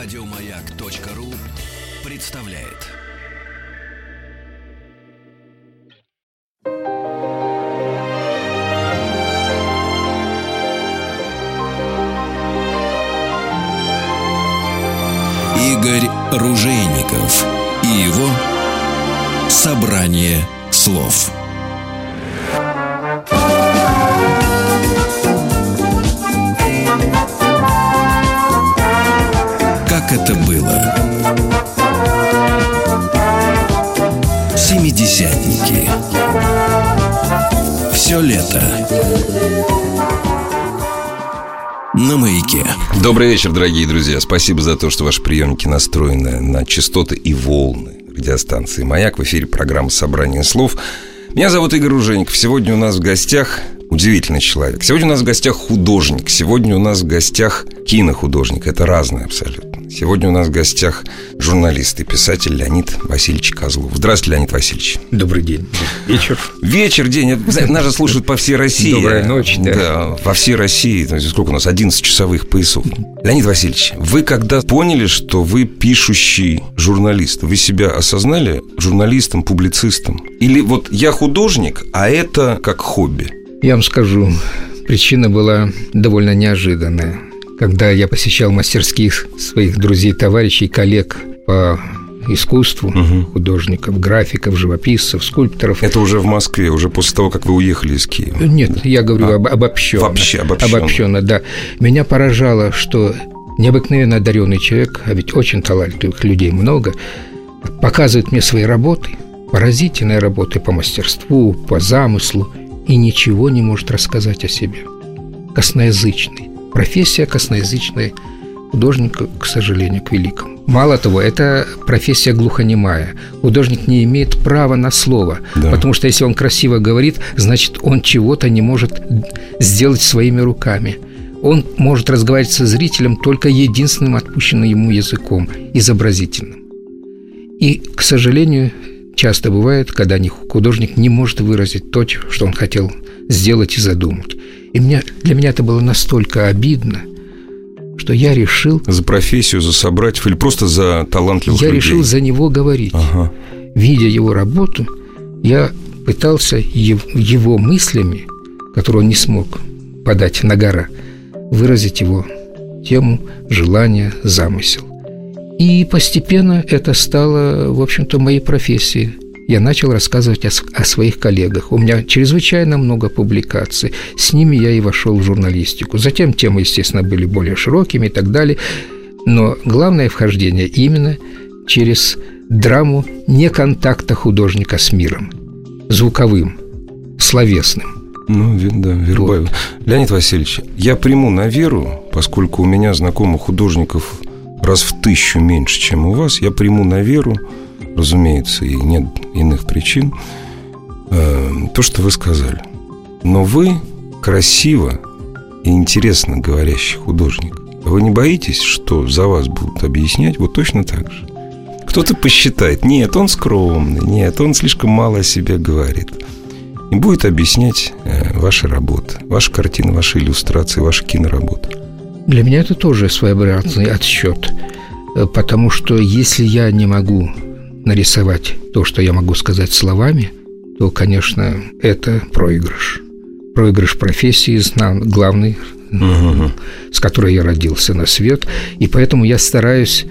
Радиомаяк.ру представляет. Игорь Ружейников и его собрание слов. Как это было? Семидесятники. Все лето. На маяке. Добрый вечер, дорогие друзья. Спасибо за то, что ваши приемники настроены на частоты и волны радиостанции «Маяк». В эфире программа «Собрание слов». Меня зовут Игорь Ужеников. Сегодня у нас в гостях удивительный человек. Сегодня у нас в гостях художник. Сегодня у нас в гостях кинохудожник. Это разное абсолютно. Сегодня у нас в гостях журналист и писатель Леонид Васильевич Козлов. Здравствуйте, Леонид Васильевич. Добрый день. Вечер. Вечер, день. Нас же слушают по всей России. Добрая ночь, да. Да, по всей России. Есть Сколько у нас? 11 часовых поясов. Леонид Васильевич, вы когда поняли, что вы пишущий журналист, вы себя осознали журналистом, публицистом? Или вот я художник, а это как хобби? Я вам скажу, причина была довольно неожиданная. Когда я посещал мастерских своих друзей, товарищей, коллег по искусству, Мгм. художников, графиков, живописцев, скульпторов. Это уже в Москве, уже после того, как вы уехали из Киева. Нет, я говорю об, обобщенно. Вообще, обобщенно. Обобщенно, да. Меня поражало, что необыкновенно одаренный человек, а ведь очень талантливых людей много, показывает мне свои работы, поразительные работы по мастерству, по замыслу, и ничего не может рассказать о себе. Косноязычный. Профессия косноязычной художника, к сожалению, к великому. Мало того, это профессия глухонемая. Художник не имеет права на слово, Да. потому что если он красиво говорит, значит, он чего-то не может сделать своими руками. Он может разговаривать со зрителем только единственным отпущенным ему языком, изобразительным. И, к сожалению, часто бывает, когда ни- художник не может выразить то, что он хотел сделать и задумать. И меня, для меня это было настолько обидно, что я решил, За профессию, за собратьев или просто за талантливых я людей? решил за него говорить. Ага. Видя его работу, я пытался его мыслями, которые он не смог подать на гора, выразить его тему, желание, замысел. И постепенно это стало, в общем-то, моей профессией. Я начал рассказывать о, о своих коллегах. У меня чрезвычайно много публикаций. С ними я и вошел в журналистику. Затем темы, естественно, были более широкими и так далее. Но главное вхождение именно через драму неконтакта художника с миром. Звуковым, словесным. Ну, да, вербаю. Леонид Васильевич, я приму на веру, поскольку у меня знакомых художников раз в тысячу меньше, чем у вас, я приму на веру, разумеется, и нет иных причин, э, то, что вы сказали. Но вы красиво и интересно говорящий художник. Вы не боитесь, что за вас будут объяснять вот точно так же? Кто-то посчитает, нет, он скромный, нет, он слишком мало о себе говорит. И будет объяснять э, ваши работы, ваши картины, ваши иллюстрации, ваши киноработы. Для меня это тоже своеобразный отсчет. Э, Потому что если я не могу нарисовать то, что я могу сказать словами, то, конечно, это проигрыш. Проигрыш профессии, главный, с которой я родился на свет. И поэтому я стараюсь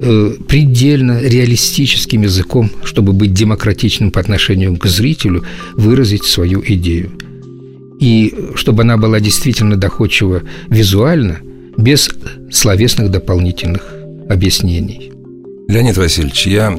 э, предельно реалистическим языком, чтобы быть демократичным по отношению к зрителю, выразить свою идею. И чтобы она была действительно доходчива визуально, без словесных дополнительных объяснений. Леонид Васильевич, я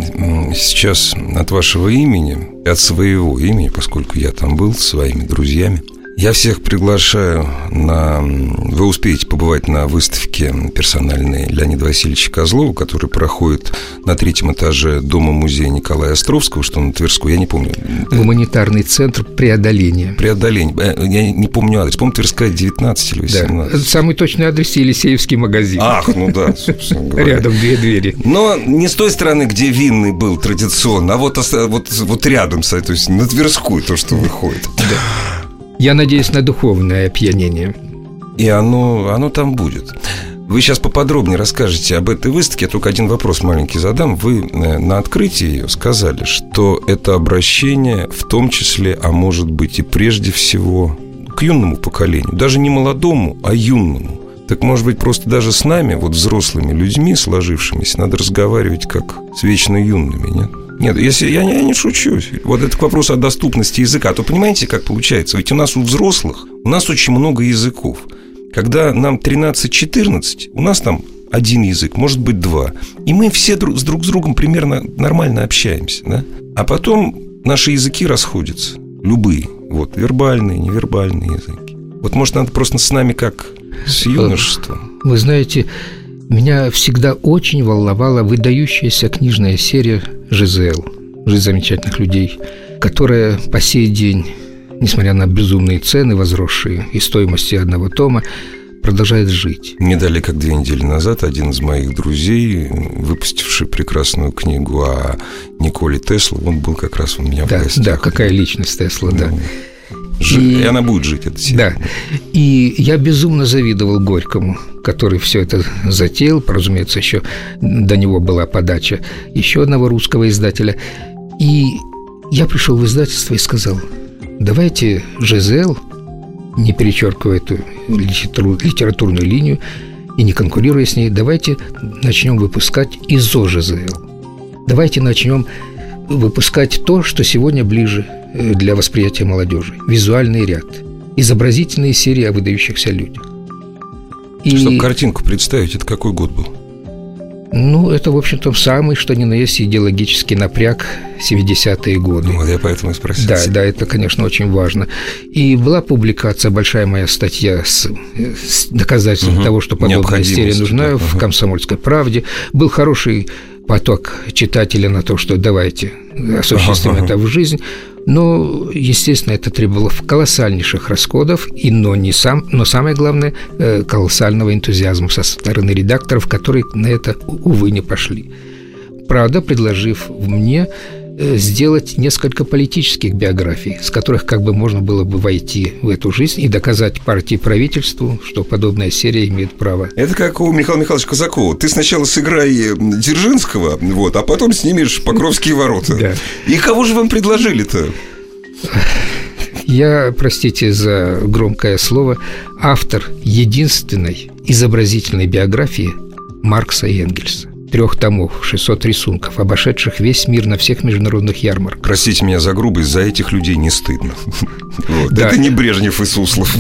сейчас от вашего имени, от своего имени, поскольку я там был с своими друзьями, я всех приглашаю на... Вы успеете побывать на выставке персональной Леонида Васильевича Козлова, которая проходит на третьем этаже Дома-музея Николая Островского, что на Тверской, я не помню. Гуманитарный центр преодоления. Преодоление. Э, Я не помню адрес. Помню, Тверская 19 или Да. 18. Это самый точный адрес Елисеевский магазин. Ах, ну да, собственно говоря. Рядом две двери. Но не с той стороны, где винный был традиционно, а вот, вот, вот рядом, то есть на Тверскую то, что выходит. Я надеюсь на духовное опьянение. И оно, оно там будет. Вы сейчас поподробнее расскажете об этой выставке. Я только один вопрос маленький задам. Вы э, на открытии ее сказали, что это обращение в том числе, а может быть и прежде всего, к юному поколению. Даже не молодому, а юному. Так может быть просто даже с нами, вот взрослыми людьми, сложившимися, надо разговаривать как с вечно юными, нет? Нет, если я, я не шучу. Вот это к вопросу о доступности языка. А то понимаете, как получается? Ведь у нас у взрослых, у нас очень много языков. Когда нам 13-14, у нас там один язык, может быть два. И мы все друг, с друг с другом примерно нормально общаемся. Да? А потом наши языки расходятся. Любые. Вот, вербальные, невербальные языки. Вот, может, надо просто с нами как с юношеством. Вы знаете, меня всегда очень волновала выдающаяся книжная серия «Жизел», «Жизнь замечательных людей», которая по сей день, несмотря на безумные цены, возросшие и стоимости одного тома, продолжает жить. Не дали, как две недели назад, один из моих друзей, выпустивший прекрасную книгу о Николе Теслу, он был как раз у меня да, в гостях. Да, какая личность Тесла, да. И, и она будет жить, эта серия. Да. И я безумно завидовал Горькому, который все это затеял. Разумеется, еще до него была подача еще одного русского издателя. И я пришел в издательство и сказал, давайте Жизел, не перечеркивая эту литературную линию и не конкурируя с ней, давайте начнем выпускать ИЗО Жизел. Давайте начнем выпускать то, что сегодня ближе – для восприятия молодежи. Визуальный ряд. Изобразительные серии о выдающихся людях. И... Чтобы картинку представить, это какой год был? Ну, это, в общем-то, самый, что ни на есть, идеологический напряг 70-е годы. Ну, вот я поэтому и спросил. Да, да, это, конечно, очень важно. И была публикация, большая моя статья с, с доказательством угу. того, что подобная серия нужна да, в «Комсомольской правде». Был хороший поток читателя на то, что давайте осуществим ага, это в жизнь. Но, естественно, это требовало колоссальнейших расходов, и, но, не сам, но самое главное, э, колоссального энтузиазма со стороны редакторов, которые на это, увы, не пошли. Правда, предложив мне сделать несколько политических биографий, с которых как бы можно было бы войти в эту жизнь и доказать партии правительству, что подобная серия имеет право. Это как у Михаила Михайловича Казакова. Ты сначала сыграй Дзержинского, вот, а потом снимешь Покровские ворота. Да. И кого же вам предложили-то? Я, простите за громкое слово, автор единственной изобразительной биографии Маркса и Энгельса трех томов, 600 рисунков, обошедших весь мир на всех международных ярмарках. Простите меня за грубость, за этих людей не стыдно. Это не Брежнев и Суслов.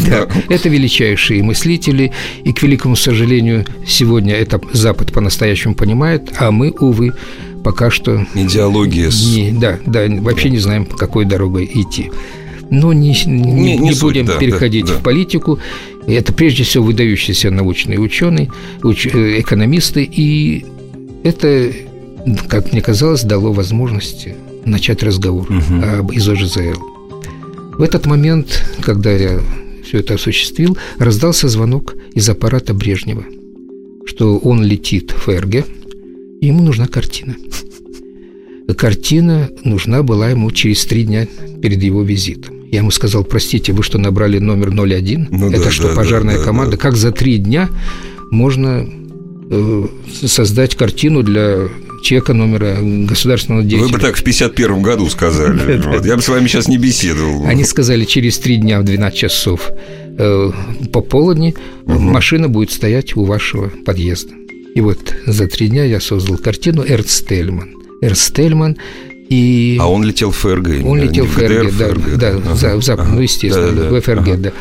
Это величайшие мыслители, и, к великому сожалению, сегодня это Запад по-настоящему понимает, а мы, увы, пока что... Идеология. Не, да, да, вообще не знаем, какой дорогой идти. Но не, не, не, не суть, будем да, переходить да, да. в политику. Это прежде всего выдающиеся научные ученые, уч, э, экономисты, и это, как мне казалось, дало возможность начать разговор угу. об ИЗО-ЖЗЛ. В этот момент, когда я все это осуществил, раздался звонок из аппарата Брежнева, что он летит в ФРГ, и ему нужна картина. Картина нужна была ему через три дня перед его визитом. Я ему сказал, простите, вы что, набрали номер 01? Ну, Это да, что, да, пожарная да, команда? Да. Как за три дня можно создать картину для чека номера государственного деятеля. Вы бы так в 51 году сказали. вот. Я бы с вами сейчас не беседовал. Они сказали, через три дня в 12 часов э, пополудни угу. машина будет стоять у вашего подъезда. И вот за три дня я создал картину Эрст Тельман. Эрст Тельман и... А он летел в ФРГ? Он летел в ФРГ, да, ФРГ, да, ага. за, в Запад, ага. ну, естественно, да, да, в ФРГ, ага. да.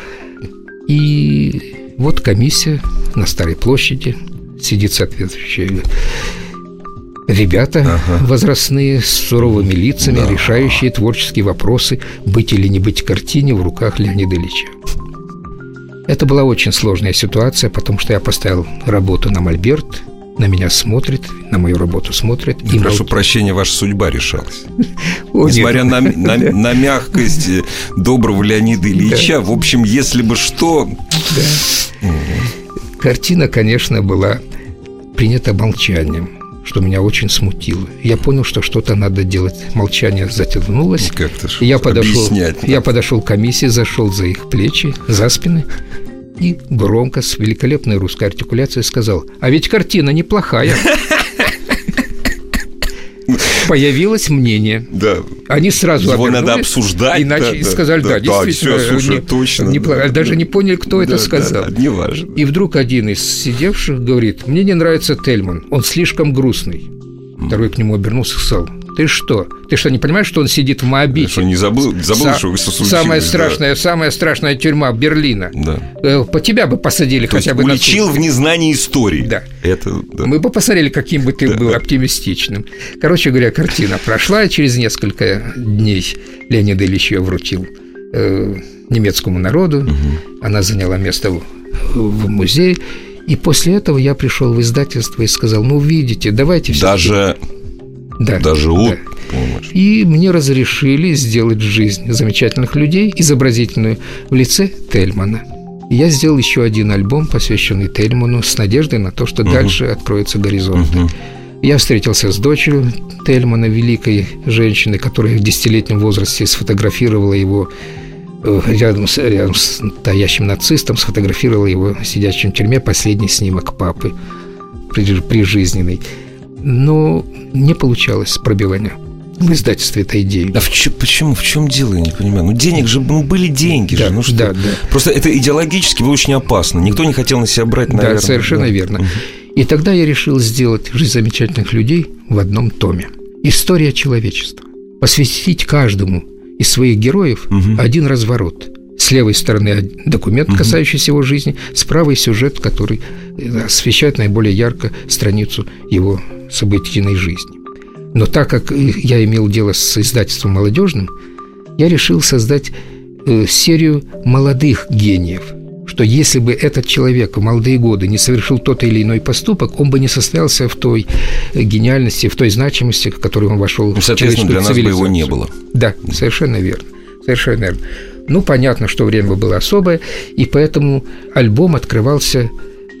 И вот комиссия на Старой площади – сидит соответствующие ребята ага. возрастные с суровыми лицами, да. решающие творческие вопросы, быть или не быть картине в руках Леонида Ильича. Это была очень сложная ситуация, потому что я поставил работу на мольберт, на меня смотрит, на мою работу смотрит. И прошу мол... прощения, ваша судьба решалась. О, Несмотря на, на, на мягкость доброго Леонида Ильича, да. в общем, если бы что... Да. Картина, конечно, была принята молчанием что меня очень смутило. Я понял, что что-то надо делать. Молчание затянулось. Как-то я подошел, объяснять, да? я подошел к комиссии, зашел за их плечи, за спины и громко, с великолепной русской артикуляцией сказал, а ведь картина неплохая. Появилось мнение. Да. Они сразу Его надо обсуждать. Иначе да, сказали, да, да, действительно. всё, слушай, не- точно. неплохо. да, Даже да. не поняли, кто Да, это да, сказал. да, неважно. И вдруг один из сидевших говорит, мне не нравится Тельман, он слишком грустный. Второй к нему обернулся и сказал, ты что? Ты что, не понимаешь, что он сидит в Моабите? Что, не забыл, забыл Са- что случилось? Самая да. страшная, самая страшная тюрьма Берлина. Да. Э, По тебя бы посадили То хотя бы на уличил сутки. в незнании истории. Да. Это, да. Мы бы посмотрели, каким бы ты был оптимистичным. Короче говоря, картина прошла, и через несколько дней Леонид Ильич ее вручил э, немецкому народу. Она заняла место в, в музее. И после этого я пришел в издательство и сказал, ну, видите, давайте все Даже, да, даже да. помнишь. И мне разрешили сделать жизнь замечательных людей изобразительную в лице Тельмана. Я сделал еще один альбом, посвященный Тельману, с надеждой на то, что дальше откроются горизонты. Мгм. Я встретился с дочерью Тельмана, великой женщины, которая в десятилетнем возрасте сфотографировала его э, рядом с, рядом с настоящим нацистом, сфотографировала его сидящим в тюрьме, последний снимок папы при- прижизненный. Но не получалось пробивания в издательстве этой идеи. А в чё- почему? В чем дело, я не понимаю? Ну, денег же, ну, были деньги Да, же, ну что? да, да. Просто это идеологически было очень опасно. Никто не хотел на себя брать, наверное. Да, совершенно Да. верно. И тогда я решил сделать «Жизнь замечательных людей» в одном томе. История человечества. Посвятить каждому из своих героев Мгм. один разворот. С левой стороны документ, касающийся его жизни, с правой сюжет, который освещает наиболее ярко страницу его событийной жизни. Но так как я имел дело с издательством молодежным, я решил создать э, серию молодых гениев. Что если бы этот человек в молодые годы не совершил тот или иной поступок, он бы не состоялся в той э, гениальности, в той значимости, в которую он вошел Ну, соответственно, для нас бы его не было. Да, совершенно верно. Совершенно верно. Ну, понятно, что время было особое, и поэтому альбом открывался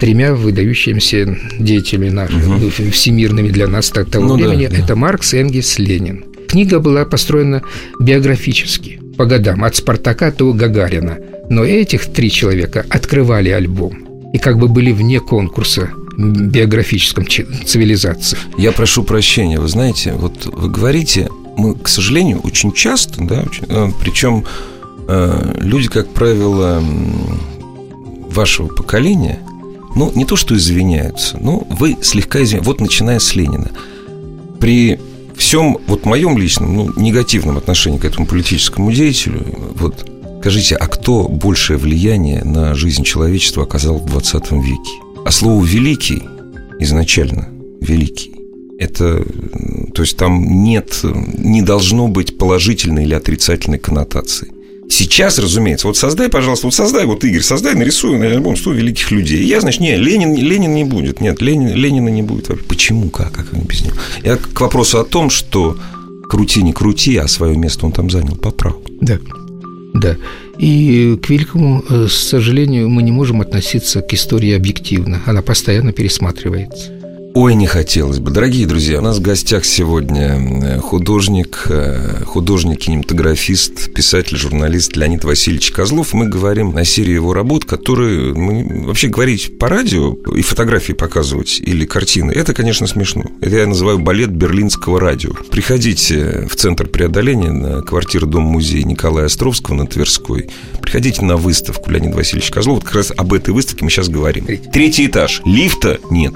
тремя выдающимися деятелями нашими, всемирными для нас того Ну да, времени. да. Это Маркс, Энгельс, Ленин. Книга была построена биографически, по годам, от Спартака до Гагарина. Но этих три человека открывали альбом и как бы были вне конкурса биографическом цивилизации. Я прошу прощения, вы знаете, вот вы говорите, мы, к сожалению, очень часто, да, очень- э, причем э, люди, как правило, вашего поколения, ну, не то что извиняются, но вы слегка извиняетесь. Вот начиная с Ленина. При всем вот моем личном, ну, негативном отношении к этому политическому деятелю, вот скажите, а кто большее влияние на жизнь человечества оказал в 20 веке? А слово «великий» изначально «великий» это, то есть там нет, не должно быть положительной или отрицательной коннотации. Сейчас, разумеется, вот создай, пожалуйста, вот создай, вот Игорь, создай, нарисуй на альбом 100 великих людей. Я, значит, не, Ленин, Ленин не будет. Нет, Ленин, Ленина не будет. Почему? Как? Как они без него? Я к вопросу о том, что крути, не крути, а свое место он там занял по праву. Да, да. И к великому э, сожалению мы не можем относиться к истории объективно. Она постоянно пересматривается. Ой, не хотелось бы. Дорогие друзья, у нас в гостях сегодня э, художник, э, художник-кинематографист, писатель, журналист Леонид Васильевич Козлов. Мы говорим о серии его работ, которые... Мы, вообще говорить по радио и фотографии показывать или картины, это, конечно, смешно. Это я называю балет берлинского радио. Приходите в Центр преодоления на квартиру Дом-музей Николая Островского на Тверской. Приходите на выставку Леонида Васильевича Козлова. Вот как раз об этой выставке мы сейчас говорим. Третий этаж. Лифта нет.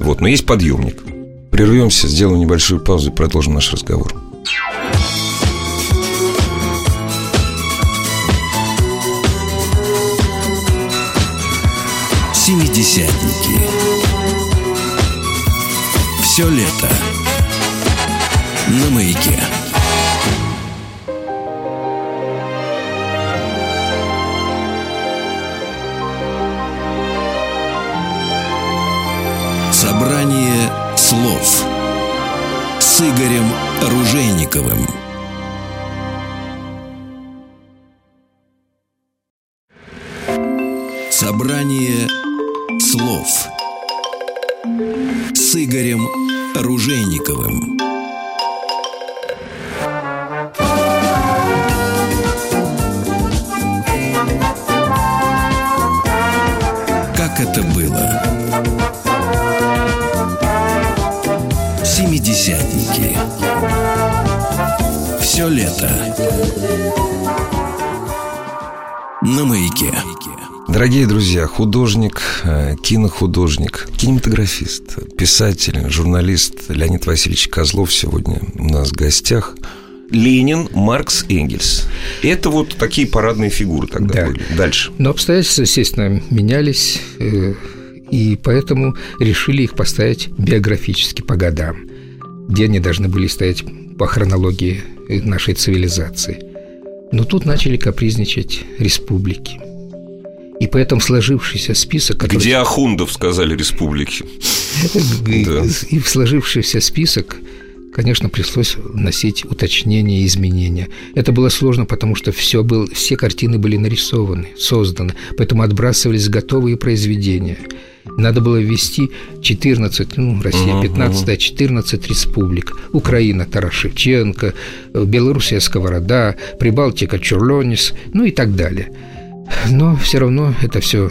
Вот, но есть подъемник. Прервемся, сделаем небольшую паузу и продолжим наш разговор. Семидесятники. Все лето. На маяке. Собрание слов с Игорем Ружейниковым. Собрание слов с Игорем Ружейниковым. Лето. На маяке. Дорогие друзья, художник, э, кинохудожник, кинематографист, писатель, журналист Леонид Васильевич Козлов сегодня у нас в гостях. Ленин, Маркс, Энгельс. Это вот такие парадные фигуры тогда Да. были. Дальше. Но обстоятельства, естественно, менялись, э, и поэтому решили их поставить биографически по годам, где они должны были стоять по хронологии нашей цивилизации. Но тут начали капризничать республики. И поэтому сложившийся список, который... Где Ахундов, сказали республики. И в сложившийся список, конечно, пришлось вносить уточнения и изменения. Это было сложно, потому что все, был, все картины были нарисованы, созданы, поэтому отбрасывались готовые произведения. Надо было ввести 14, ну, Россия Мгм, 15, а 14 республик. Украина, Тарас Шевченко, э, Белоруссия, Сковорода, Прибалтика, Чурлонис, ну и так далее. Но все равно это все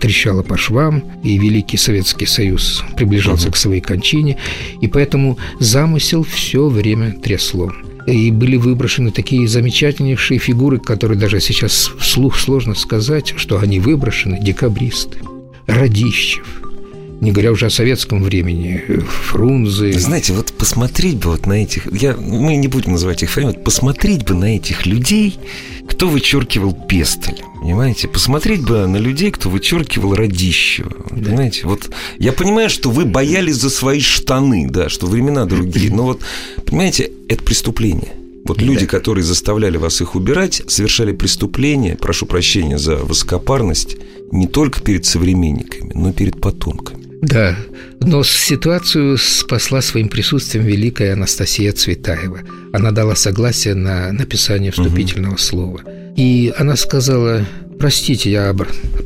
трещало по швам, и Великий Советский Союз приближался к своей кончине, и поэтому замысел все время трясло. И были выброшены такие замечательнейшие фигуры, которые даже сейчас вслух сложно сказать, что они выброшены, декабристы, Радищев, не говоря уже о советском времени, э, Фрунзе. Знаете, вот посмотреть бы вот на этих... Я, мы не будем называть их фамилии. вот Посмотреть бы на этих людей, кто вычеркивал Пестель. Понимаете? Посмотреть бы на людей, кто вычеркивал Радищева. Понимаете? Вот я понимаю, что вы боялись за свои штаны, да, что времена другие. Но вот, понимаете, это преступление. Вот люди, которые заставляли вас их убирать, совершали преступление, прошу прощения за высокопарность, не только перед современниками, но и перед потомками. Да, но ситуацию спасла своим присутствием великая Анастасия Цветаева. Она дала согласие на написание вступительного слова. И она сказала, простите, я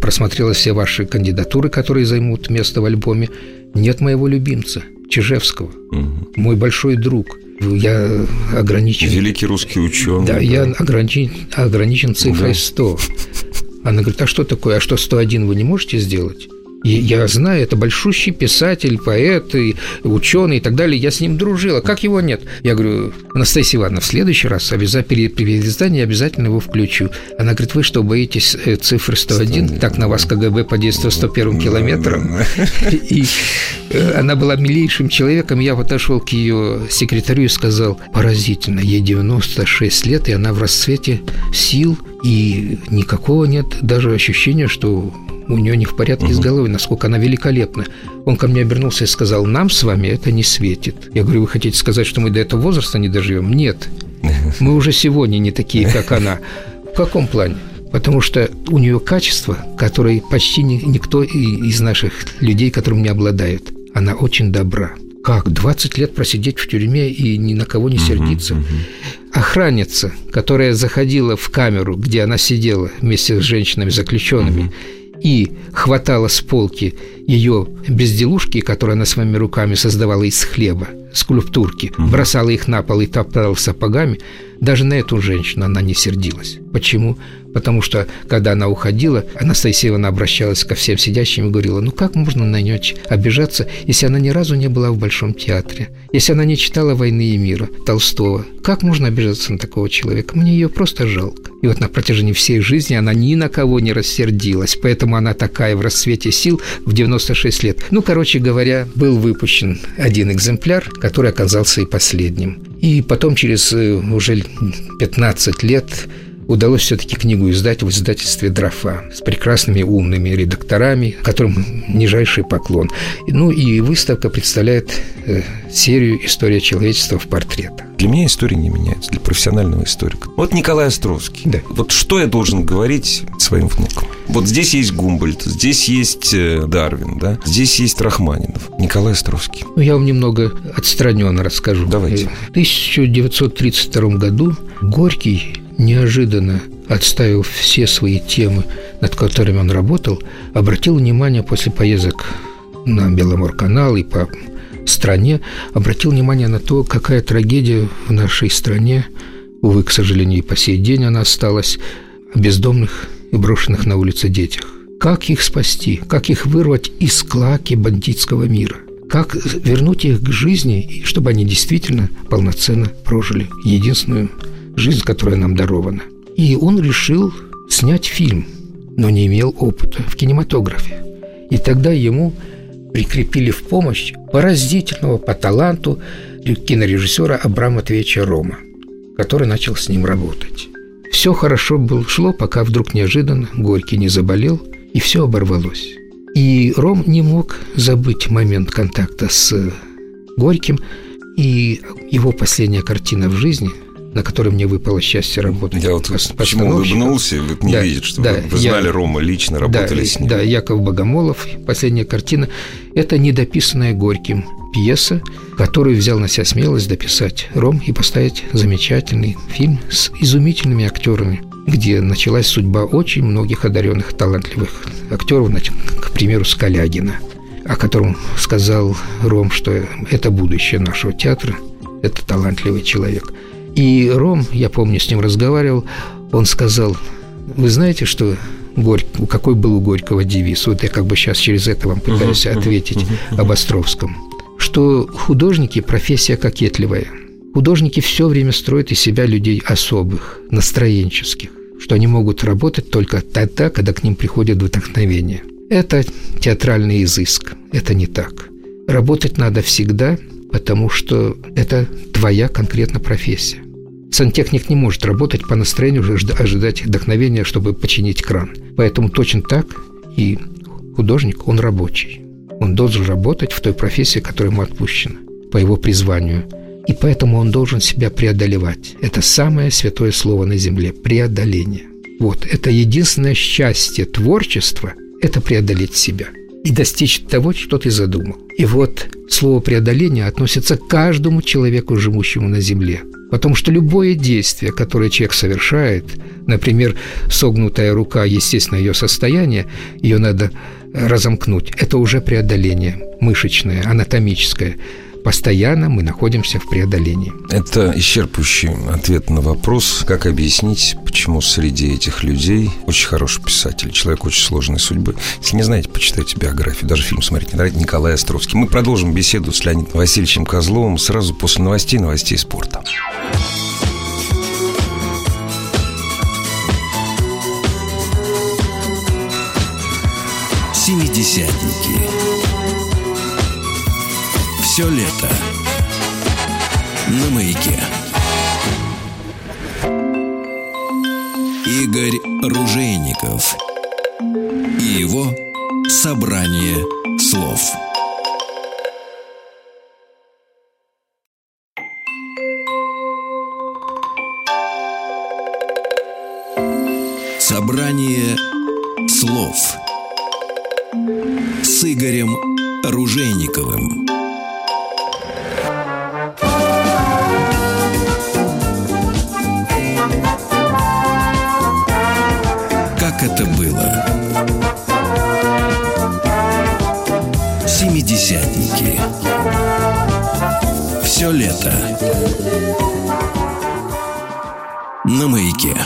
просмотрела все ваши кандидатуры, которые займут место в альбоме. Нет моего любимца, Чижевского, Мгм. мой большой друг. Я ограничен... Великий русский ученый. Да, я ограничен, ограничен цифрой Да. 100. Она говорит, а что такое? А что 101 вы не можете сделать? И я знаю, это большущий писатель, поэт, и ученый и так далее. Я с ним дружила. Как его нет? Я говорю, Анастасия Ивановна, в следующий раз обязательно при переиздании обязательно его включу. Она говорит, вы что, боитесь э, цифры 101? Так на вас КГБ подействует 101 километром. И э, она была милейшим человеком. Я подошел к ее секретарю и сказал, поразительно, ей 96 лет, и она в расцвете сил, и никакого нет даже ощущения, что у нее не в порядке с головой, насколько она великолепна. Он ко мне обернулся и сказал, нам с вами это не светит. Я говорю, вы хотите сказать, что мы до этого возраста не доживем? Нет. Мы уже сегодня не такие, как она. В каком плане? Потому что у нее качество, которое почти ни- никто из наших людей, которым не обладает. Она очень добра. Как? 20 лет просидеть в тюрьме и ни на кого не сердиться? Охранница, которая заходила в камеру, где она сидела вместе с женщинами-заключенными, и хватала с полки ее безделушки, которые она своими руками создавала из хлеба, скульптурки, бросала их на пол и топтала сапогами, даже на эту женщину она не сердилась. Почему? Потому что, когда она уходила, Анастасия Ивановна обращалась ко всем сидящим и говорила, ну как можно на нее обижаться, если она ни разу не была в Большом театре, если она не читала «Войны и мира» Толстого? Как можно обижаться на такого человека? Мне ее просто жалко. И вот на протяжении всей жизни она ни на кого не рассердилась, поэтому она такая в расцвете сил в 96 лет. Ну, короче говоря, был выпущен один экземпляр, который оказался и последним. И потом через э, уже 15 лет удалось все-таки книгу издать в издательстве «Дрофа» с прекрасными умными редакторами, которым нижайший поклон. Ну и выставка представляет э, серию «История человечества в портретах». Для меня история не меняется, для профессионального историка. Вот Николай Островский. Да. Вот что я должен говорить своим внукам? Вот здесь есть Гумбольд, здесь есть э, Дарвин, да? Здесь есть Рахманинов. Николай Островский. Ну, я вам немного отстраненно расскажу. Давайте. В 1932 году Горький неожиданно отставил все свои темы, над которыми он работал, обратил внимание после поездок на Беломорканал и по стране, обратил внимание на то, какая трагедия в нашей стране, увы, к сожалению, и по сей день она осталась, о бездомных и брошенных на улице детях. как их спасти, как их вырвать из клаки бандитского мира, как вернуть их к жизни, чтобы они действительно полноценно прожили единственную жизнь, которая нам дарована. И он решил снять фильм, но не имел опыта в кинематографе. И тогда ему прикрепили в помощь поразительного по таланту кинорежиссера Абрама Матвеевича Рома, который начал с ним работать. Все хорошо было, шло, пока вдруг неожиданно Горький не заболел, и все оборвалось. И Ром не мог забыть момент контакта с Горьким, и его последняя картина в жизни – на которой мне выпало счастье работать. Я вот почему улыбнулся, вы не да, видите, что да, вы, знали я, Рома лично, работали да, с ним. Да, Яков Богомолов, последняя картина. Это недописанная Горьким пьеса, которую взял на себя смелость дописать Ром и поставить замечательный фильм с изумительными актерами, где началась судьба очень многих одаренных, талантливых актеров, к примеру, Скалягина, о котором сказал Ром, что это будущее нашего театра, это талантливый человек – и Ром, я помню, с ним разговаривал, он сказал, вы знаете, что Горь... какой был у Горького девиз? Вот я как бы сейчас через это вам пытаюсь uh-huh, ответить uh-huh, uh-huh. об Островском. Что художники – профессия кокетливая. Художники все время строят из себя людей особых, настроенческих, что они могут работать только тогда, когда к ним приходит вдохновение. Это театральный изыск, это не так. Работать надо всегда, потому что это твоя конкретно профессия. Сантехник не может работать по настроению, ожидать вдохновения, чтобы починить кран. Поэтому точно так и художник, он рабочий. Он должен работать в той профессии, которая ему отпущена, по его призванию. И поэтому он должен себя преодолевать. Это самое святое слово на земле – преодоление. Вот, это единственное счастье творчества – это преодолеть себя и достичь того, что ты задумал. И вот слово преодоление относится к каждому человеку, живущему на земле – Потому что любое действие, которое человек совершает, например, согнутая рука, естественно, ее состояние, ее надо разомкнуть, это уже преодоление мышечное, анатомическое. Постоянно мы находимся в преодолении. Это исчерпывающий ответ на вопрос, как объяснить, почему среди этих людей очень хороший писатель, человек очень сложной судьбы. Если не знаете, почитайте биографию, даже фильм смотрите, не нравится Николай Островский. Мы продолжим беседу с Леонидом Васильевичем Козловым сразу после новостей, новостей спорта. Семидесятники. Все лето на маяке. Игорь Ружейников и его собрание слов. Ружейниковым. Как это было? Семидесятники. Все лето. На маяке.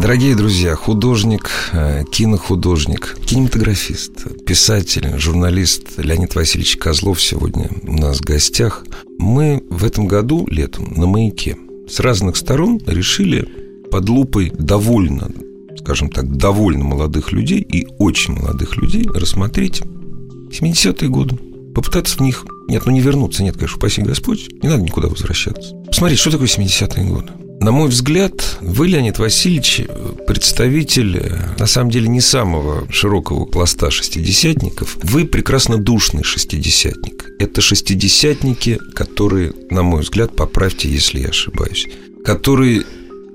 Дорогие друзья, художник, э, кинохудожник, кинематографист, писатель, журналист Леонид Васильевич Козлов сегодня у нас в гостях. Мы в этом году летом на маяке с разных сторон решили под лупой довольно, скажем так, довольно молодых людей и очень молодых людей рассмотреть 70-е годы. Попытаться в них... Нет, ну не вернуться, нет, конечно, упаси Господь. Не надо никуда возвращаться. Посмотреть, что такое 70-е годы. На мой взгляд, вы, Леонид Васильевич, представитель, на самом деле, не самого широкого пласта шестидесятников. Вы прекрасно душный шестидесятник. Это шестидесятники, которые, на мой взгляд, поправьте, если я ошибаюсь, которые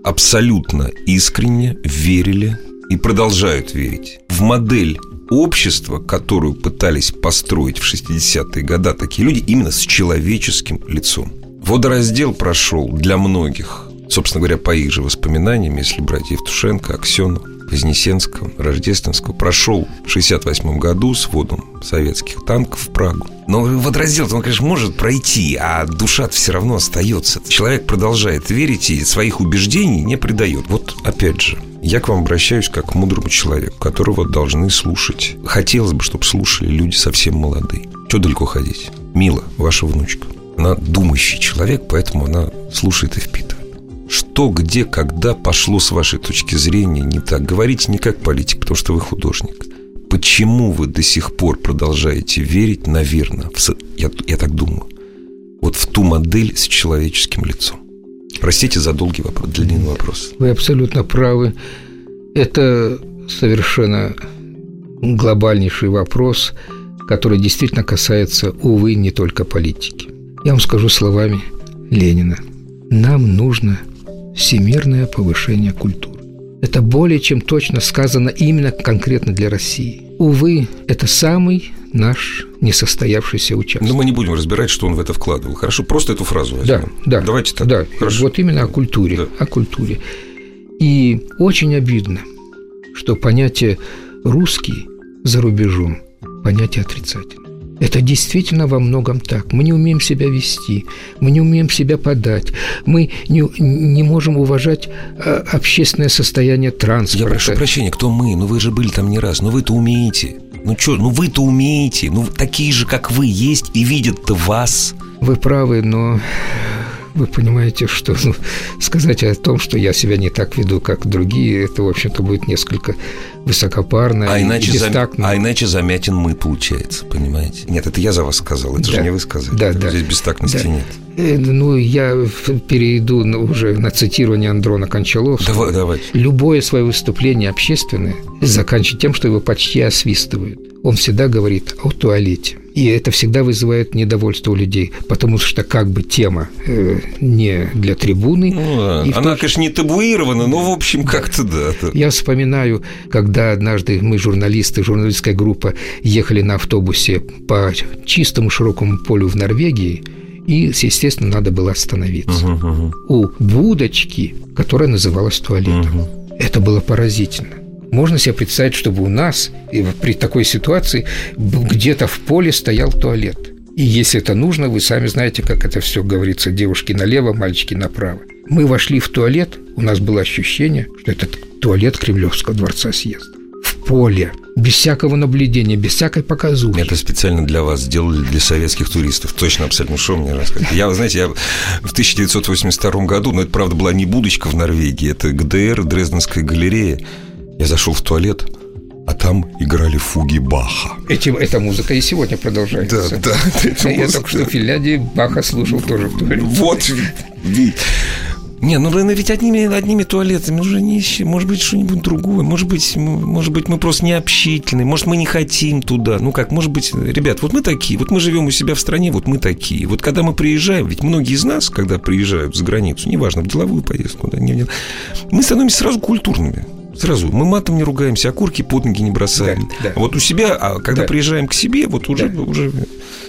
абсолютно искренне верили и продолжают верить в модель общества, которую пытались построить в 60-е годы такие люди именно с человеческим лицом. Водораздел прошел для многих Собственно говоря, по их же воспоминаниям, если брать Евтушенко, Аксену, Вознесенского, Рождественского, прошел в 68 году с вводом советских танков в Прагу. Но водораздел он, конечно, может пройти, а душа все равно остается. Человек продолжает верить и своих убеждений не предает. Вот опять же, я к вам обращаюсь как к мудрому человеку, которого должны слушать. Хотелось бы, чтобы слушали люди совсем молодые. Что далеко ходить? Мила, ваша внучка. Она думающий человек, поэтому она слушает и впитывает. Что, где, когда пошло с вашей точки зрения не так? Говорите не как политик, потому что вы художник. Почему вы до сих пор продолжаете верить, наверное, в, я, я так думаю, вот в ту модель с человеческим лицом? Простите за долгий вопрос, длинный вопрос. Вы абсолютно правы. Это совершенно глобальнейший вопрос, который действительно касается, увы, не только политики. Я вам скажу словами Ленина. Нам нужно всемирное повышение культуры. Это более чем точно сказано именно конкретно для России. Увы, это самый наш несостоявшийся участок. Но мы не будем разбирать, что он в это вкладывал. Хорошо, просто эту фразу возьмем. Да, да. Давайте так. Да, Хорошо. вот именно о культуре. Да. О культуре. И очень обидно, что понятие «русский» за рубежом – понятие отрицательное. Это действительно во многом так. Мы не умеем себя вести, мы не умеем себя подать, мы не, не можем уважать а, общественное состояние транспорта. Я прошу прощения, кто мы? Ну вы же были там не раз, ну вы-то умеете. Ну что, ну вы-то умеете, ну такие же, как вы, есть и видят-то вас. Вы правы, но вы понимаете, что ну, сказать о том, что я себя не так веду, как другие, это, в общем-то, будет несколько высокопарно а иначе и зам... А иначе замятен мы, получается, понимаете? Нет, это я за вас сказал, это да. же не вы сказали. Да, да. Здесь бестактности да. нет. Э, ну, я перейду уже на цитирование Андрона Кончаловского. Давай, давай. Любое свое выступление общественное заканчивает тем, что его почти освистывают. Он всегда говорит о туалете. И это всегда вызывает недовольство у людей, потому что как бы тема э, не для трибуны. Ну, да. Она, то... конечно, не табуирована, но, в общем, как-то да. Я вспоминаю, когда однажды мы, журналисты, журналистская группа, ехали на автобусе по чистому широкому полю в Норвегии, и, естественно, надо было остановиться. Угу, угу. У будочки, которая называлась туалетом. Угу. Это было поразительно. Можно себе представить, чтобы у нас при такой ситуации где-то в поле стоял туалет. И если это нужно, вы сами знаете, как это все говорится, девушки налево, мальчики направо. Мы вошли в туалет, у нас было ощущение, что это туалет Кремлевского дворца съезда. В поле, без всякого наблюдения, без всякой показухи. Это специально для вас сделали, для советских туристов. Точно, абсолютно. Что мне рассказать? Я, знаете, я в 1982 году, но это, правда, была не будочка в Норвегии, это ГДР, Дрезденская галерея. Я зашел в туалет, а там играли фуги Баха. Эти, эта музыка и сегодня продолжается. Да, да. Я только что в Финляндии Баха слушал тоже в туалете. Вот, не, ну ведь одними, одними туалетами уже не ищем. Может быть, что-нибудь другое. Может быть, может быть, мы просто не общительны. Может, мы не хотим туда. Ну как, может быть, ребят, вот мы такие. Вот мы живем у себя в стране, вот мы такие. Вот когда мы приезжаем, ведь многие из нас, когда приезжают за границу, неважно, в деловую поездку, да, не, не, мы становимся сразу культурными. Сразу. Мы матом не ругаемся, окурки под ноги не бросаем. Да, да. А вот у себя, а когда да. приезжаем к себе, вот уже, да. уже...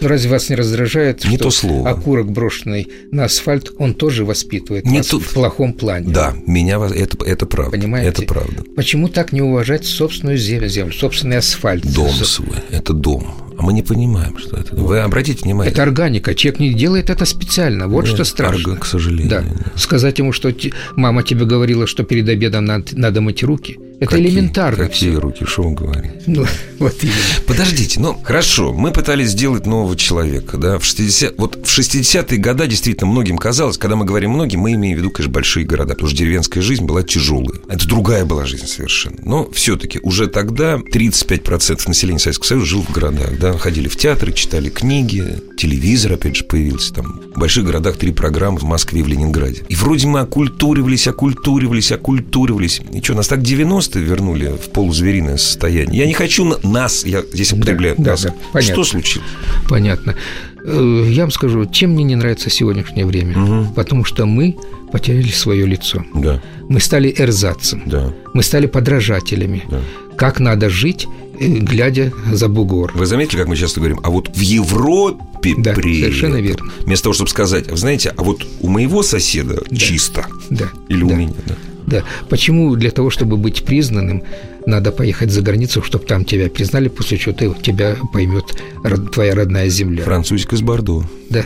Разве вас не раздражает, не что то слово. окурок, брошенный на асфальт, он тоже воспитывает не вас то... в плохом плане? Да, меня это, это правда. Понимаете? Это правда. Почему так не уважать собственную землю, собственный асфальт? Дом свой, это дом. А мы не понимаем, что это. Вы обратите внимание. Это органика. Человек не делает это специально. Вот Нет, что страшно. Арго, к сожалению. Да. Сказать ему, что мама тебе говорила, что перед обедом надо, надо мыть руки. Это какие, элементарно. Какие все. руки? Что он говорит? Ну, вот именно. Подождите, ну, хорошо. Мы пытались сделать нового человека, да, в 60... Вот в 60-е годы действительно многим казалось, когда мы говорим многим, мы имеем в виду, конечно, большие города, потому что деревенская жизнь была тяжелая. Это другая была жизнь совершенно. Но все-таки уже тогда 35% населения Советского Союза жил в городах, да, ходили в театры, читали книги, телевизор, опять же, появился там. В больших городах три программы в Москве и в Ленинграде. И вроде мы окультуривались, окультуривались, окультуривались. И что, нас так 90-е вернули в полузвериное состояние? Я не хочу на... нас, я здесь употребляю да, нас. Да, да, понятно. Что случилось? Понятно. Э, я вам скажу, чем мне не нравится сегодняшнее время. Угу. Потому что мы потеряли свое лицо. Да. Мы стали эрзацем. Да. Мы стали подражателями. Да. Как надо жить э, глядя за бугор. Вы заметили, как мы часто говорим, а вот в Европе Да, при совершенно этом». верно. Вместо того, чтобы сказать, вы знаете, а вот у моего соседа чисто. Да. Или у да. меня, да. Да. Почему для того, чтобы быть признанным, надо поехать за границу, чтобы там тебя признали, после чего ты, тебя поймет род- твоя родная земля. Французик из Бордо. Да.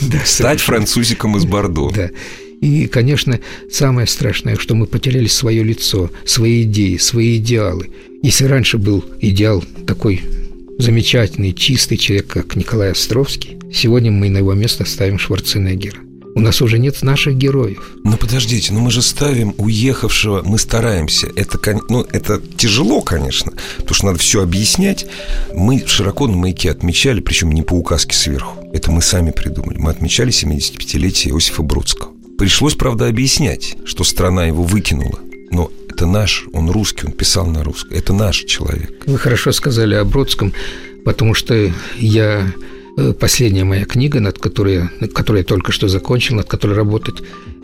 да Стать французиком из Бордо. Да. И, конечно, самое страшное, что мы потеряли свое лицо, свои идеи, свои идеалы. Если раньше был идеал такой замечательный, чистый человек, как Николай Островский, сегодня мы на его место ставим Шварценеггера. У нас уже нет наших героев. Ну подождите, ну мы же ставим уехавшего, мы стараемся. Это, ну, это тяжело, конечно, потому что надо все объяснять. Мы широко на маяке отмечали, причем не по указке сверху. Это мы сами придумали. Мы отмечали 75-летие Иосифа Бродского. Пришлось, правда, объяснять, что страна его выкинула. Но это наш, он русский, он писал на русском. Это наш человек. Вы хорошо сказали о Бродском, потому что я последняя моя книга, над которой, которой я только что закончил, над которой работать,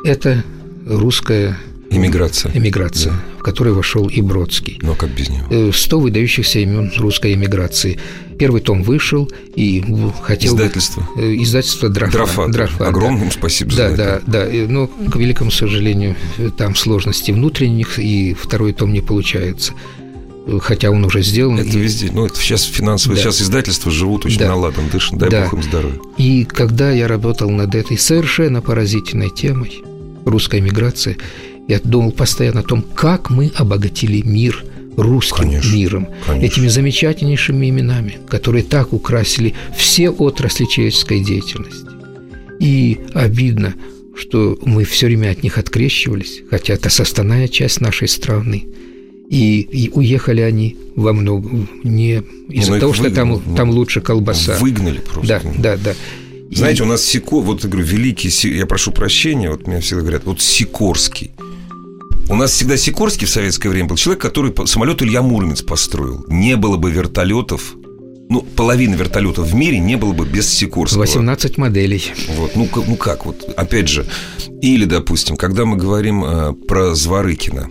это русская Иммиграция. эмиграция, в которую вошел и Бродский. Но как без него? Э, 100 выдающихся имен русской эмиграции. Первый том вышел и хотел... Издательство. Э, Издательство «Драфа». Драфа. да. Огромное им спасибо за Да, это. да, да. Но, к великому сожалению, э, там сложности внутренних, и второй том не получается. Хотя он уже сделан. Это и- везде. Ну, это сейчас финансовые, Да. сейчас издательства живут очень Да. наладом, дышат. Дай Да. бог им здоровья. И когда я работал над этой совершенно поразительной темой русской миграции, я думал постоянно о том, как мы обогатили мир русским Конечно, миром, конечно. этими замечательнейшими именами, которые так украсили все отрасли человеческой деятельности. И обидно, что мы все время от них открещивались, хотя это составная часть нашей страны. И, и уехали они во многом не из-за ну, того, что там, выгнали, там лучше колбаса. Выгнали просто. Да, да, да. Знаете, у нас Сико, вот я говорю, великий, я прошу прощения, вот меня всегда говорят, вот Сикорский. У нас всегда Сикорский в советское время был человек, который самолет Илья Муромец построил. Не было бы вертолетов, ну, половины вертолетов в мире не было бы без Сикорского. 18 моделей. Вот, ну, как- ну как, вот, опять же, или, допустим, когда мы говорим э, про Зворыкина,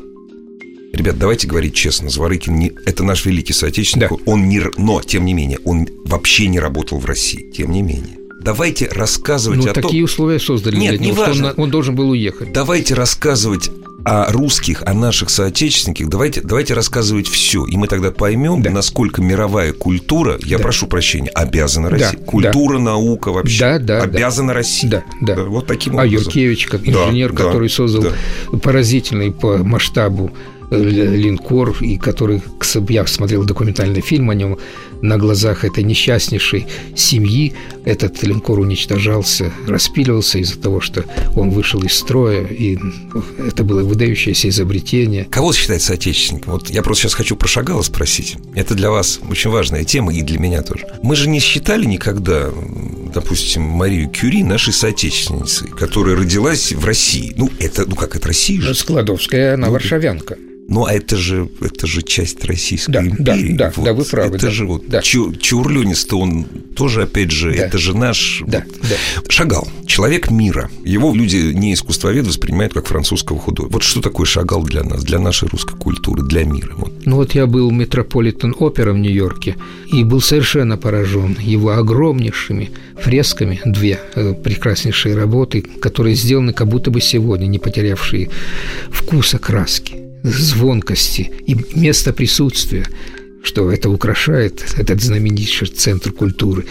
Ребят, давайте говорить честно, Зворыкин не, это наш великий соотечественник, Да. он не, но тем не менее, он вообще не работал в России, тем не менее. Давайте рассказывать Ну, о такие том, условия создали Нет, для него, что он, неважно. на- он должен был уехать. давайте рассказывать о русских, о наших соотечественниках, давайте, давайте рассказывать все, и мы тогда поймем, Да. насколько мировая культура, я Да. прошу прощения, обязана Да, России. Культура, наука вообще Да, да, да. обязана России. Да, да. Вот таким А образом. Юркевич, как Да, инженер, да, который создал да. поразительный по масштабу линкор, и который, я смотрел документальный фильм о нем, на глазах этой несчастнейшей семьи этот линкор уничтожался, распиливался из-за того, что он вышел из строя, и это было выдающееся изобретение. Кого считать соотечественником? Вот я просто сейчас хочу про Шагала спросить. Это для вас очень важная тема и для меня тоже. Мы же не считали никогда, допустим, Марию Кюри нашей соотечественницей, которая родилась в России. Ну, это, ну как, это Россия же. Складовская, она варшавянка. Ну, а это же, это же часть Российской Да, да, империи. да, да, вы правы, Это да, же вот да. Чу- Чурлюнис-то он тоже, опять же, Да. это же наш... Да, вот. да. Шагал. Человек мира. Его люди не искусствовед воспринимают как французского художника. Вот что такое Шагал для нас, для нашей русской культуры, для мира? Вот. Ну вот я был в Метрополитен Опера в Нью-Йорке и был совершенно поражен его огромнейшими фресками, две э, прекраснейшие работы, которые сделаны как будто бы сегодня, не потерявшие вкуса краски, звонкости и места присутствия, что это украшает этот знаменитейший центр культуры.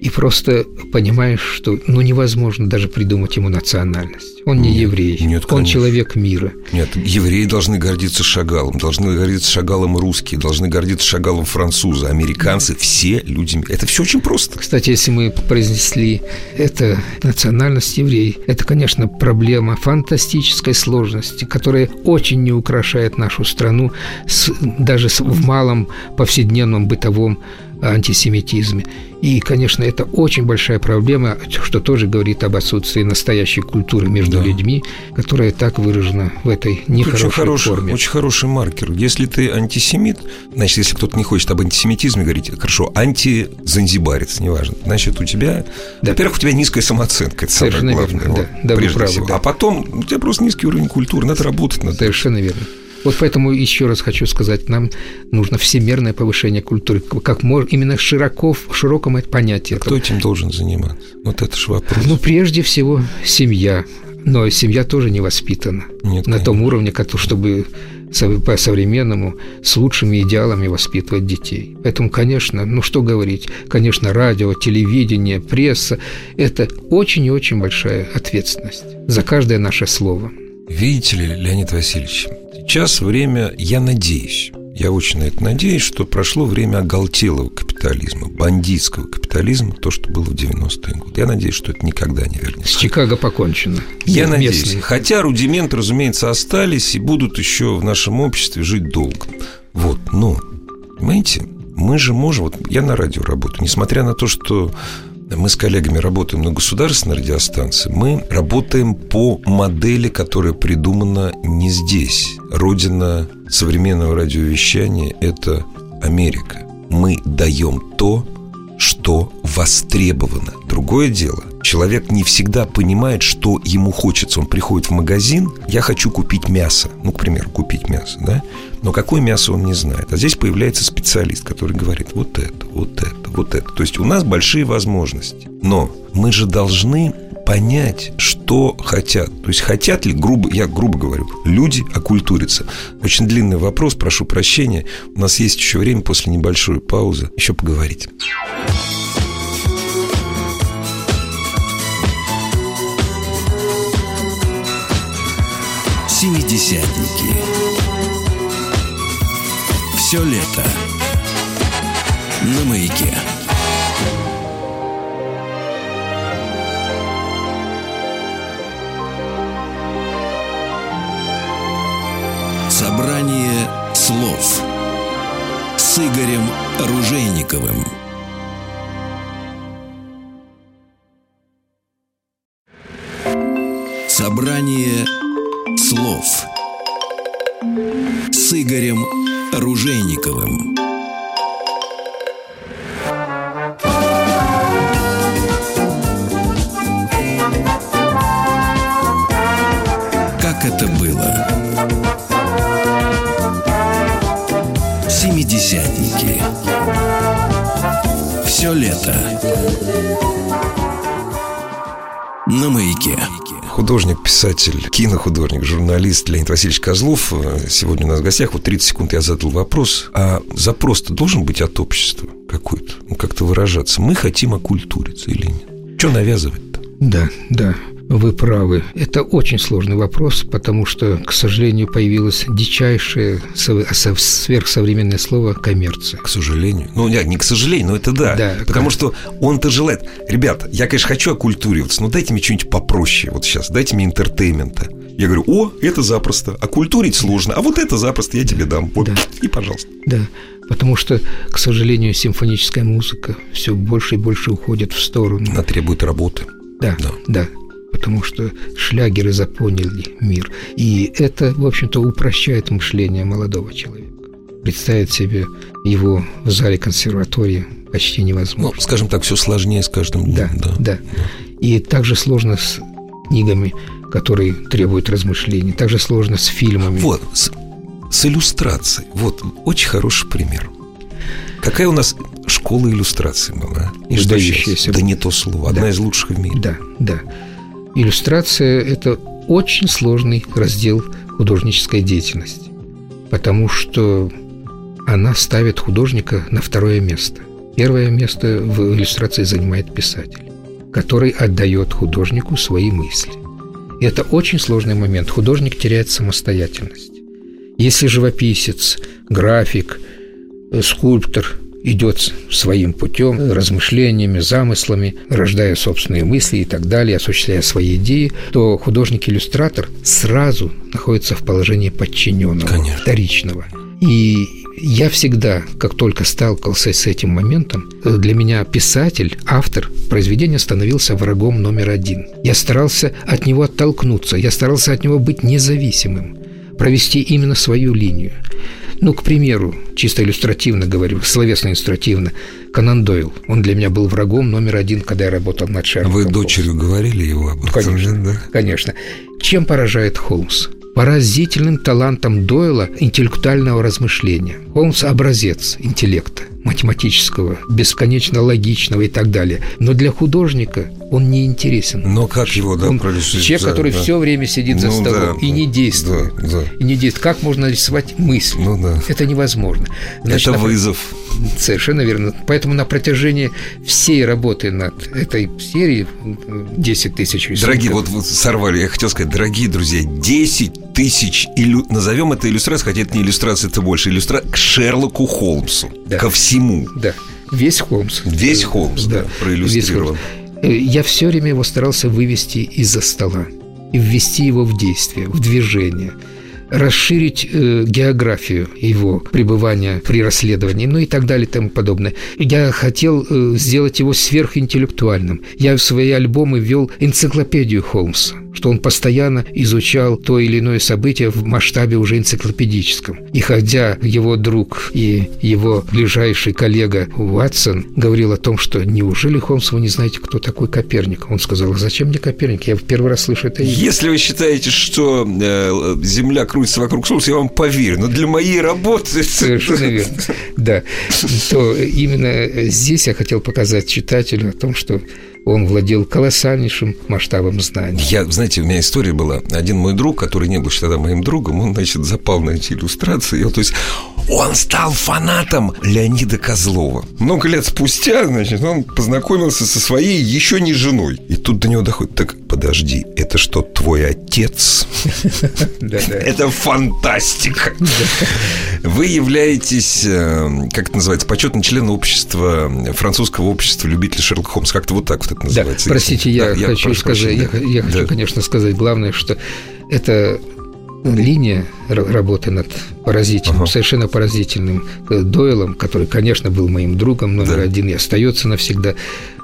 И просто понимаешь, что ну невозможно даже придумать ему национальность. Он не Нет, еврей, нет, он человек мира. Нет, евреи должны гордиться Шагалом, должны гордиться Шагалом русские, должны гордиться Шагалом французы, американцы, все люди. Это все очень просто. Кстати, если мы произнесли это национальность еврей, это, конечно, проблема фантастической сложности, которая очень не украшает нашу страну с- даже в малом повседневном бытовом антисемитизме. И, конечно, это очень большая проблема, что тоже говорит об отсутствии настоящей культуры между Да. людьми, которая так выражена в этой нехорошей очень хороший, форме. очень хороший маркер. Если ты антисемит, значит, если кто-то не хочет об антисемитизме говорить, хорошо, антизанзибарец, неважно. Значит, у тебя, Да. во-первых, у тебя низкая самооценка, это самое Совершенно главное. верно, вот, да. Да, прежде правы, всего. да. А потом у тебя просто низкий уровень культуры, надо работать над. Совершенно верно. Вот поэтому еще раз хочу сказать, нам нужно всемирное повышение культуры, как можно, именно широко, в широком понятии. Кто этим должен заниматься? Вот это же вопрос. Ну, прежде всего, семья. Но семья тоже не воспитана Нет, на конечно. том уровне, чтобы по-современному с лучшими идеалами воспитывать детей. Поэтому, конечно, ну что говорить, конечно, радио, телевидение, пресса – это очень и очень большая ответственность за каждое наше слово. Видите ли, Леонид Васильевич, сейчас время, я надеюсь, я очень на это надеюсь, что прошло время оголтелого капитализма, бандитского капитализма, то, что было в 90-е годы. Я надеюсь, что это никогда не вернется. С Чикаго покончено. Я Местные. надеюсь. Хотя рудименты, разумеется, остались и будут еще в нашем обществе жить долго. Вот, но, понимаете, мы же можем... Вот я на радио работаю, несмотря на то, что мы с коллегами работаем на государственной радиостанции, мы работаем по модели, которая придумана не здесь. Родина современного радиовещания – это Америка. Мы даем то, что востребовано. Другое дело, человек не всегда понимает, что ему хочется. Он приходит в магазин, я хочу купить мясо. Ну, к примеру, купить мясо, да? Но какое мясо он не знает. А здесь появляется специалист, который говорит вот это, вот это, вот это. То есть у нас большие возможности. Но мы же должны понять, что хотят. То есть хотят ли, грубо, я грубо говорю, люди окультуриться. Очень длинный вопрос, прошу прощения. У нас есть еще время после небольшой паузы еще поговорить. Семидесятники. Все лето на маяке. Собрание слов с Игорем Ружейниковым. Собрание слов с Игорем Ружейниковым. Как это было? Семидесятники. Все лето. На маяке. Художник, писатель, кинохудожник, журналист Леонид Васильевич Козлов. Сегодня у нас в гостях. Вот 30 секунд я задал вопрос. А запрос-то должен быть от общества какой-то? Ну, как-то выражаться. Мы хотим окультуриться или нет? Что навязывать-то? Да, да. Вы правы. Это очень сложный вопрос, потому что, к сожалению, появилось дичайшее сверхсовременное слово «коммерция». К сожалению. Ну, не, не к сожалению, но это да. да потому как... что он-то желает. Ребята, я, конечно, хочу окультуриваться, но дайте мне что-нибудь попроще вот сейчас. Дайте мне entertainment а. Я говорю, о, это запросто. А культурить сложно. А вот это запросто я тебе дам. Вот. Да. И пожалуйста. Да. Потому что, к сожалению, симфоническая музыка все больше и больше уходит в сторону. Она требует работы. Да, да, да потому что шлягеры заполнили мир. И это, в общем-то, упрощает мышление молодого человека. Представить себе его в зале консерватории почти невозможно. Ну, скажем так, все сложнее с каждым днем. Да, да. да. И также сложно с книгами, которые требуют размышлений. Также сложно с фильмами. Вот, с, с иллюстрацией. Вот, очень хороший пример. Какая у нас школа иллюстрации была? Издающаяся. Да не то слово. Одна да. из лучших в мире. Да, да. Иллюстрация – это очень сложный раздел художнической деятельности, потому что она ставит художника на второе место. Первое место в иллюстрации занимает писатель, который отдает художнику свои мысли. И это очень сложный момент. Художник теряет самостоятельность. Если живописец, график, скульптор идет своим путем, размышлениями, замыслами, рождая собственные мысли и так далее, осуществляя свои идеи, то художник-иллюстратор сразу находится в положении подчиненного, Конечно. вторичного. И я всегда, как только сталкивался с этим моментом, для меня писатель, автор произведения становился врагом номер один. Я старался от него оттолкнуться, я старался от него быть независимым, провести именно свою линию. Ну, к примеру, чисто иллюстративно говорю, словесно-иллюстративно, Конан Дойл. Он для меня был врагом номер один, когда я работал над Шерлоком Вы дочерью говорили его об этом? Конечно, да? конечно. Чем поражает Холмс? поразительным талантом Дойла интеллектуального размышления. Холмс – образец интеллекта математического, бесконечно логичного и так далее. Но для художника он не интересен. Но как его, да, он Человек, да, который да. все время сидит ну, за столом да, и не действует. Да, да. И не действует. Как можно рисовать мысли? Ну, да. Это невозможно. Значит, Это вызов. Совершенно верно. Поэтому на протяжении всей работы над этой серией 10 тысяч рисунков... Дорогие, вот, вот сорвали, я хотел сказать, дорогие друзья, 10 тысяч, иллю... назовем это иллюстрацией, хотя это не иллюстрация, это больше иллюстрация к Шерлоку Холмсу, да. ко всему. Да, весь Холмс. Весь Холмс, да, да проиллюстрирован. Э, я все время его старался вывести из-за стола и ввести его в действие, в движение – расширить э, географию его пребывания при расследовании, ну и так далее и тому подобное. Я хотел э, сделать его сверхинтеллектуальным. Я в свои альбомы ввел энциклопедию Холмса что он постоянно изучал то или иное событие в масштабе уже энциклопедическом. И хотя его друг и его ближайший коллега Ватсон говорил о том, что неужели, Холмс, вы не знаете, кто такой Коперник? Он сказал, зачем мне Коперник? Я в первый раз слышу это имя. Если вы считаете, что э, Земля крутится вокруг Солнца, я вам поверю. Но для моей работы... Совершенно верно. Да. То именно здесь я хотел показать читателю о том, что он владел колоссальнейшим масштабом знаний. Я, знаете, у меня история была. Один мой друг, который не был тогда моим другом, он, значит, запал на эти иллюстрации. Он, то есть он стал фанатом Леонида Козлова. Много лет спустя, значит, он познакомился со своей еще не женой. И тут до него доходит, так подожди, это что, твой отец? Это фантастика. Вы являетесь, э, как это называется, почетным членом общества, французского общества любителей Шерлока Холмса. Как-то вот так вот это называется. Да, простите, я хочу сказать, я хочу, конечно, сказать главное, что это линия работы над поразительным, ага. совершенно поразительным э, Дойлом, который, конечно, был моим другом номер да. один и остается навсегда,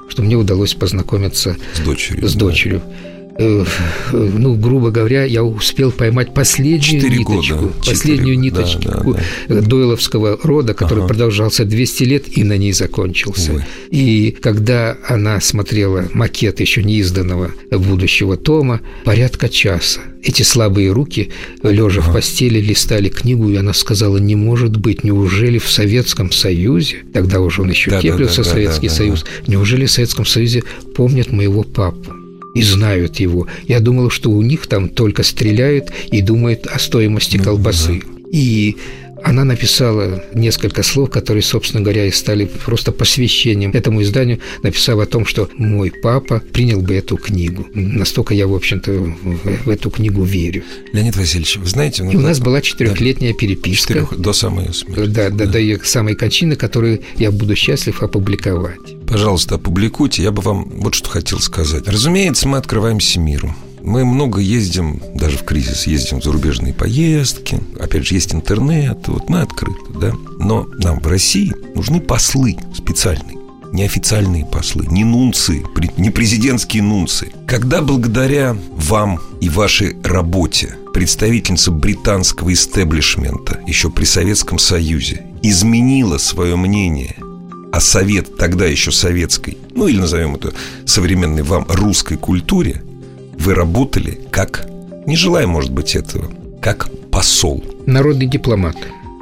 что мне удалось познакомиться с дочерью. С дочерью. Да Э, ну, грубо говоря, я успел поймать последнюю ниточку, года. последнюю 4, ниточку да, да, да. дойловского рода, который ага. продолжался 200 лет и на ней закончился. Ой. И когда она смотрела макет еще неизданного будущего тома, порядка часа, эти слабые руки, лежа ага. в постели, листали книгу, и она сказала, не может быть, неужели в Советском Союзе, тогда уже он еще да, теплился, да, да, Советский да, да, Союз, да. неужели в Советском Союзе помнят моего папу? И знают его. Я думал, что у них там только стреляют и думают о стоимости ну, колбасы. И она написала несколько слов, которые, собственно говоря, и стали просто посвящением этому изданию, написав о том, что мой папа принял бы эту книгу. Настолько я, в общем-то, в, в эту книгу верю. Леонид Васильевич, вы знаете... Ну, и у нас была четырехлетняя да, переписка. Четырех, до самой смерти. Да, да, да. до ее самой кончины, которую я буду счастлив опубликовать. Пожалуйста, опубликуйте. Я бы вам вот что хотел сказать. Разумеется, мы открываемся миру. Мы много ездим, даже в кризис, ездим в зарубежные поездки. Опять же, есть интернет, вот мы открыты, да. Но нам в России нужны послы специальные неофициальные послы, не нунцы, не президентские нунцы. Когда благодаря вам и вашей работе представительница британского истеблишмента еще при Советском Союзе изменила свое мнение о совет, тогда еще советской, ну или назовем это современной вам русской культуре, вы работали как, не желая, может быть, этого, как посол. Народный дипломат.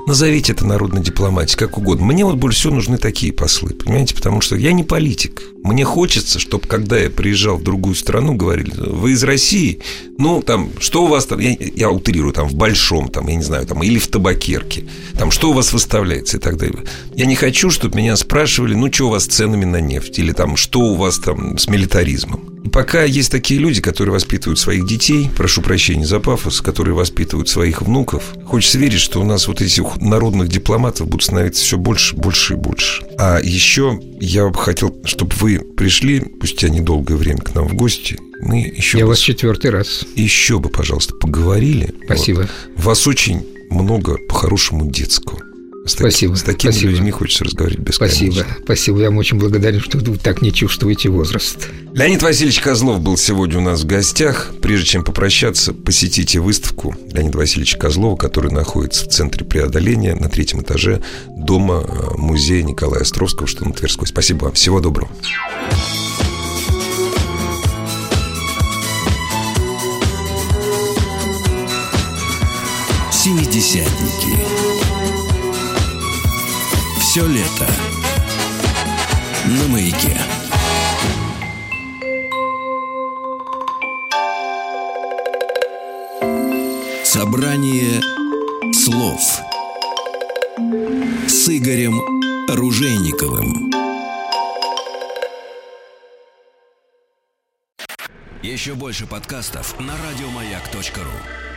Назовите это народной дипломатией, как угодно. Мне вот больше всего нужны такие послы, понимаете? Потому что я не политик. Мне хочется, чтобы когда я приезжал в другую страну, говорили, вы из России, ну, там, что у вас там, я, я утрирую, там, в Большом, там, я не знаю, там, или в Табакерке, там, что у вас выставляется и так далее. Я не хочу, чтобы меня спрашивали, ну, что у вас с ценами на нефть, или там, что у вас там с милитаризмом. Пока есть такие люди, которые воспитывают своих детей, прошу прощения за пафос, которые воспитывают своих внуков, хочется верить, что у нас вот этих народных дипломатов будут становиться все больше, больше и больше. А еще я бы хотел, чтобы вы пришли, спустя недолгое время к нам в гости, мы еще... Я бы, вас четвертый раз. Еще бы, пожалуйста, поговорили. Спасибо. Вот. Вас очень много по-хорошему детского. С Спасибо. С такими Спасибо. людьми хочется разговаривать бесконечно. Спасибо. Спасибо. Я вам очень благодарен, что вы так не чувствуете возраст. Леонид Васильевич Козлов был сегодня у нас в гостях. Прежде чем попрощаться, посетите выставку Леонида Васильевича Козлова, которая находится в центре преодоления на третьем этаже дома э, музея Николая Островского, что на Тверской. Спасибо вам. Всего доброго. Семидесятники. Все лето на маяке. Собрание слов с Игорем Ружейниковым. Еще больше подкастов на радиомаяк.ру.